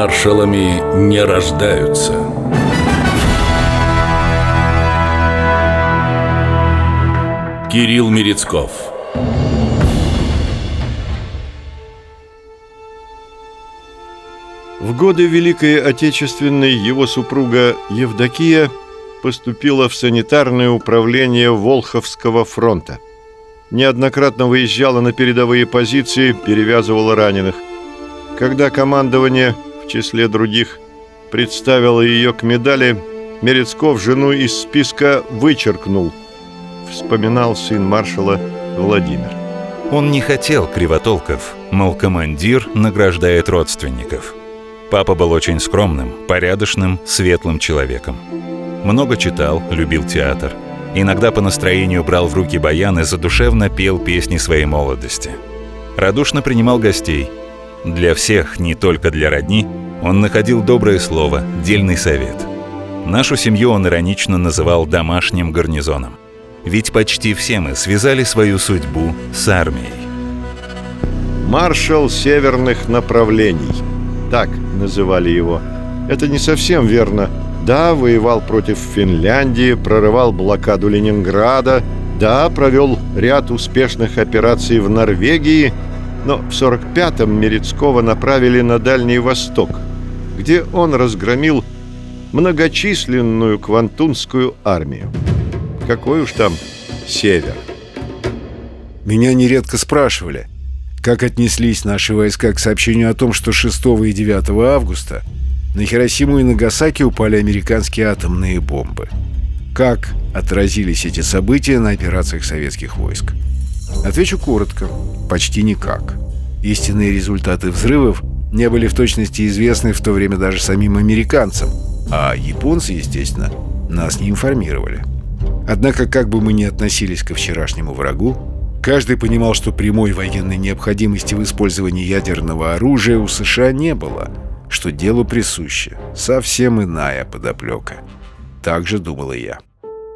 Маршалами не рождаются. Кирилл Мерецков В годы Великой Отечественной его супруга Евдокия поступила в санитарное управление Волховского фронта. Неоднократно выезжала на передовые позиции, перевязывала раненых. Когда командование, в числе других, представило ее к медали, Мерецков жену из списка вычеркнул, вспоминал сын маршала Владимир. Он не хотел кривотолков, мол, командир награждает родственников. Папа был очень скромным, порядочным, светлым человеком. Много читал, любил театр. Иногда по настроению брал в руки баян и задушевно пел песни своей молодости. Радушно принимал гостей. Для всех, не только для родни, он находил доброе слово, дельный совет. Нашу семью он иронично называл «домашним гарнизоном». Ведь почти все мы связали свою судьбу с армией. Маршал северных направлений. Так называли его. Это не совсем верно. Да, воевал против Финляндии, прорывал блокаду Ленинграда. Да, провел ряд успешных операций в Норвегии. Но в 45-м Мерецкого направили на Дальний Восток, где он разгромил многочисленную квантунскую армию. Какой уж там север. Меня нередко спрашивали, как отнеслись наши войска к сообщению о том, что 6 и 9 августа на Хиросиму и Нагасаки упали американские атомные бомбы. Как отразились эти события на операциях советских войск? Отвечу коротко. Почти никак. Истинные результаты взрывов не были в точности известны в то время даже самим американцам, а японцы, естественно, нас не информировали. Однако, как бы мы ни относились ко вчерашнему врагу, каждый понимал, что прямой военной необходимости в использовании ядерного оружия у США не было, что делу присуще совсем иная подоплека. Так же думал и я.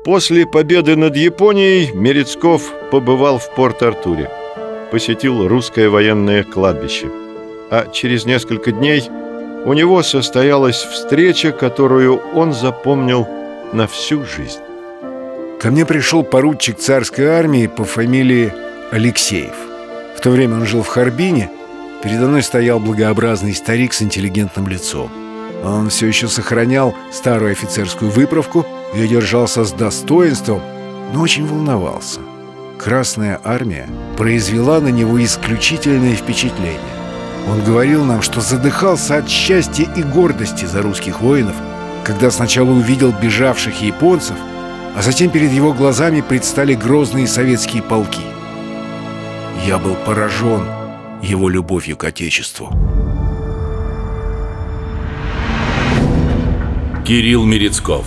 После победы над Японией Мерецков побывал в Порт-Артуре, посетил русское военное кладбище. А через несколько дней у него состоялась встреча, которую он запомнил на всю жизнь. Ко мне пришел поручик царской армии по фамилии Алексеев. В то время он жил в Харбине. Передо мной стоял благообразный старик с интеллигентным лицом. Он все еще сохранял старую офицерскую выправку и держался с достоинством, но очень волновался. Красная армия произвела на него исключительное впечатление. Он говорил нам, что задыхался от счастья и гордости за русских воинов, когда сначала увидел бежавших японцев, а затем перед его глазами предстали грозные советские полки. Я был поражен его любовью к Отечеству. Кирилл Мерецков